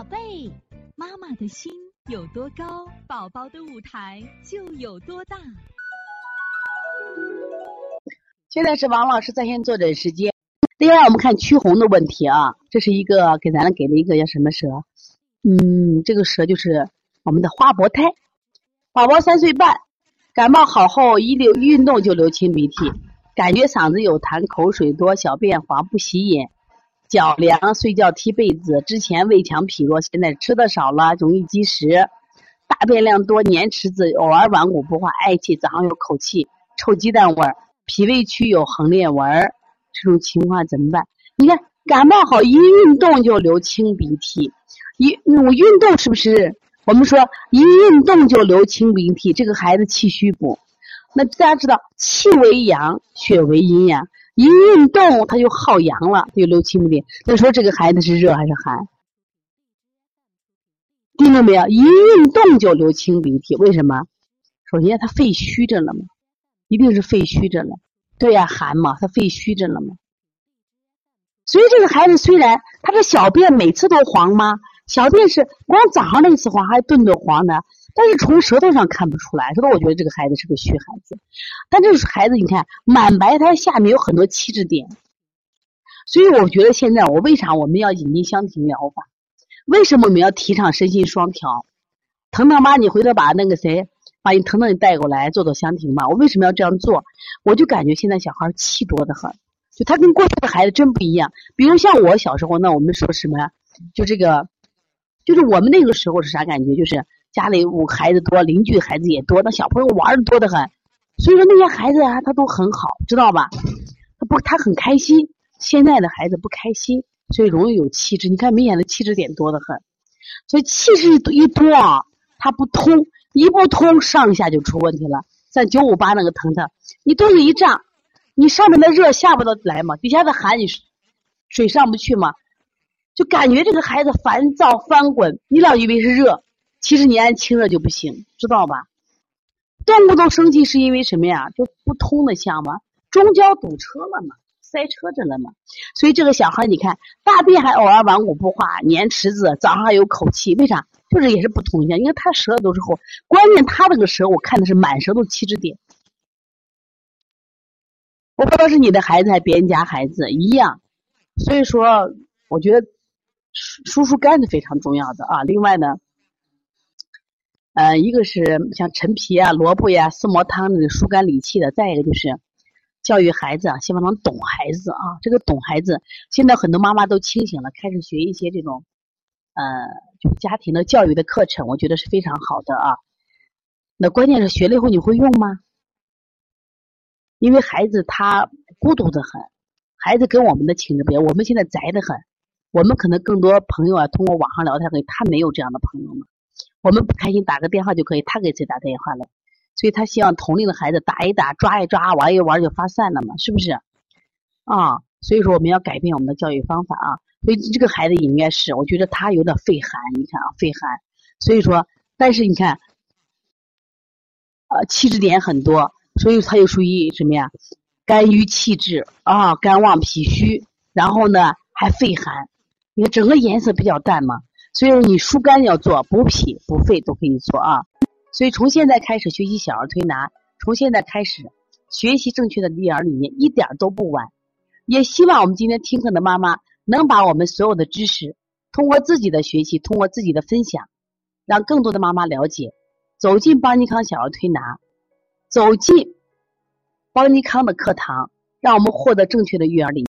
宝贝，妈妈的心有多高，宝宝的舞台就有多大。现在是王老师在线坐诊时间。另外，我们看驱红的问题啊，这是一个给咱给了一个叫什么蛇？嗯，这个蛇就是我们的花博胎。宝宝三岁半，感冒好后一流运动就流清鼻涕，感觉嗓子有痰，口水多，小便黄，不洗眼。脚凉，睡觉踢被子。之前胃强脾弱，现在吃的少了，容易积食，大便量多，粘池子，偶尔顽固不化，嗳气，早上有口气，臭鸡蛋味儿，脾胃区有横裂纹儿，这种情况怎么办？你看感冒好，一运动就流清鼻涕，一我运动是不是？我们说一运动就流清鼻涕，这个孩子气虚不？那大家知道气为阳，血为阴呀。一运动，他就耗阳了，就流清鼻涕。那说这个孩子是热还是寒？听到没有？一运动就流清鼻涕，为什么？首先他肺虚着了嘛，一定是肺虚着了。对呀，寒嘛，他肺虚着了嘛。所以这个孩子虽然他的小便每次都黄吗？小便是光早上那次黄，还顿顿黄呢。但是从舌头上看不出来，所以我觉得这个孩子是个虚孩子。但这个孩子，你看满白他下面有很多气质点，所以我觉得现在我为啥我们要引进香庭疗法？为什么我们要提倡身心双调？腾腾妈，你回头把那个谁，把你腾腾你带过来做做香庭吧。我为什么要这样做？我就感觉现在小孩气多的很，就他跟过去的孩子真不一样。比如像我小时候，那我们说什么呀？就这个，就是我们那个时候是啥感觉？就是。家里五孩子多，邻居孩子也多，那小朋友玩的多得很，所以说那些孩子啊，他都很好，知道吧？他不，他很开心。现在的孩子不开心，所以容易有气滞。你看明显的气滞点多得很，所以气滞一多啊，它不通，一不通上下就出问题了。像九五八那个疼疼，你肚子一胀，你上面的热下不到来嘛，底下的寒你水上不去嘛，就感觉这个孩子烦躁翻滚，你老以为是热。其实你按清热就不行，知道吧？动不动生气是因为什么呀？就不通的项嘛，中焦堵车了嘛，塞车着了嘛。所以这个小孩你看，大便还偶尔顽固不化，粘池子，早上还有口气，为啥？就是也是不通项。因为他舌头都是厚，关键他这个舌我看的是满舌头气滞点。我不知道是你的孩子还是别人家孩子一样。所以说，我觉得疏疏肝是非常重要的啊。另外呢。呃，一个是像陈皮啊、萝卜呀、四磨汤那个疏肝理气的，再一个就是教育孩子啊，希望能懂孩子啊。这个懂孩子，现在很多妈妈都清醒了，开始学一些这种呃，就家庭的教育的课程，我觉得是非常好的啊。那关键是学了以后你会用吗？因为孩子他孤独的很，孩子跟我们的情志不一样，我们现在宅的很，我们可能更多朋友啊，通过网上聊天，他没有这样的朋友嘛。我们不开心打个电话就可以，他给谁打电话了？所以他希望同龄的孩子打一打、抓一抓、玩一玩就发散了嘛，是不是？啊，所以说我们要改变我们的教育方法啊。所以这个孩子应该是，我觉得他有点肺寒，你看啊，肺寒。所以说，但是你看，呃，气滞点很多，所以他又属于什么呀？肝郁气滞啊，肝旺脾虚，然后呢还肺寒，你看整个颜色比较淡嘛。所以，你疏肝要做，补脾补肺都可以做啊。所以从现在开始学习小儿推拿，从现在开始学习正确的育儿理念，一点都不晚。也希望我们今天听课的妈妈能把我们所有的知识，通过自己的学习，通过自己的分享，让更多的妈妈了解，走进邦尼康小儿推拿，走进邦尼康的课堂，让我们获得正确的育儿理念。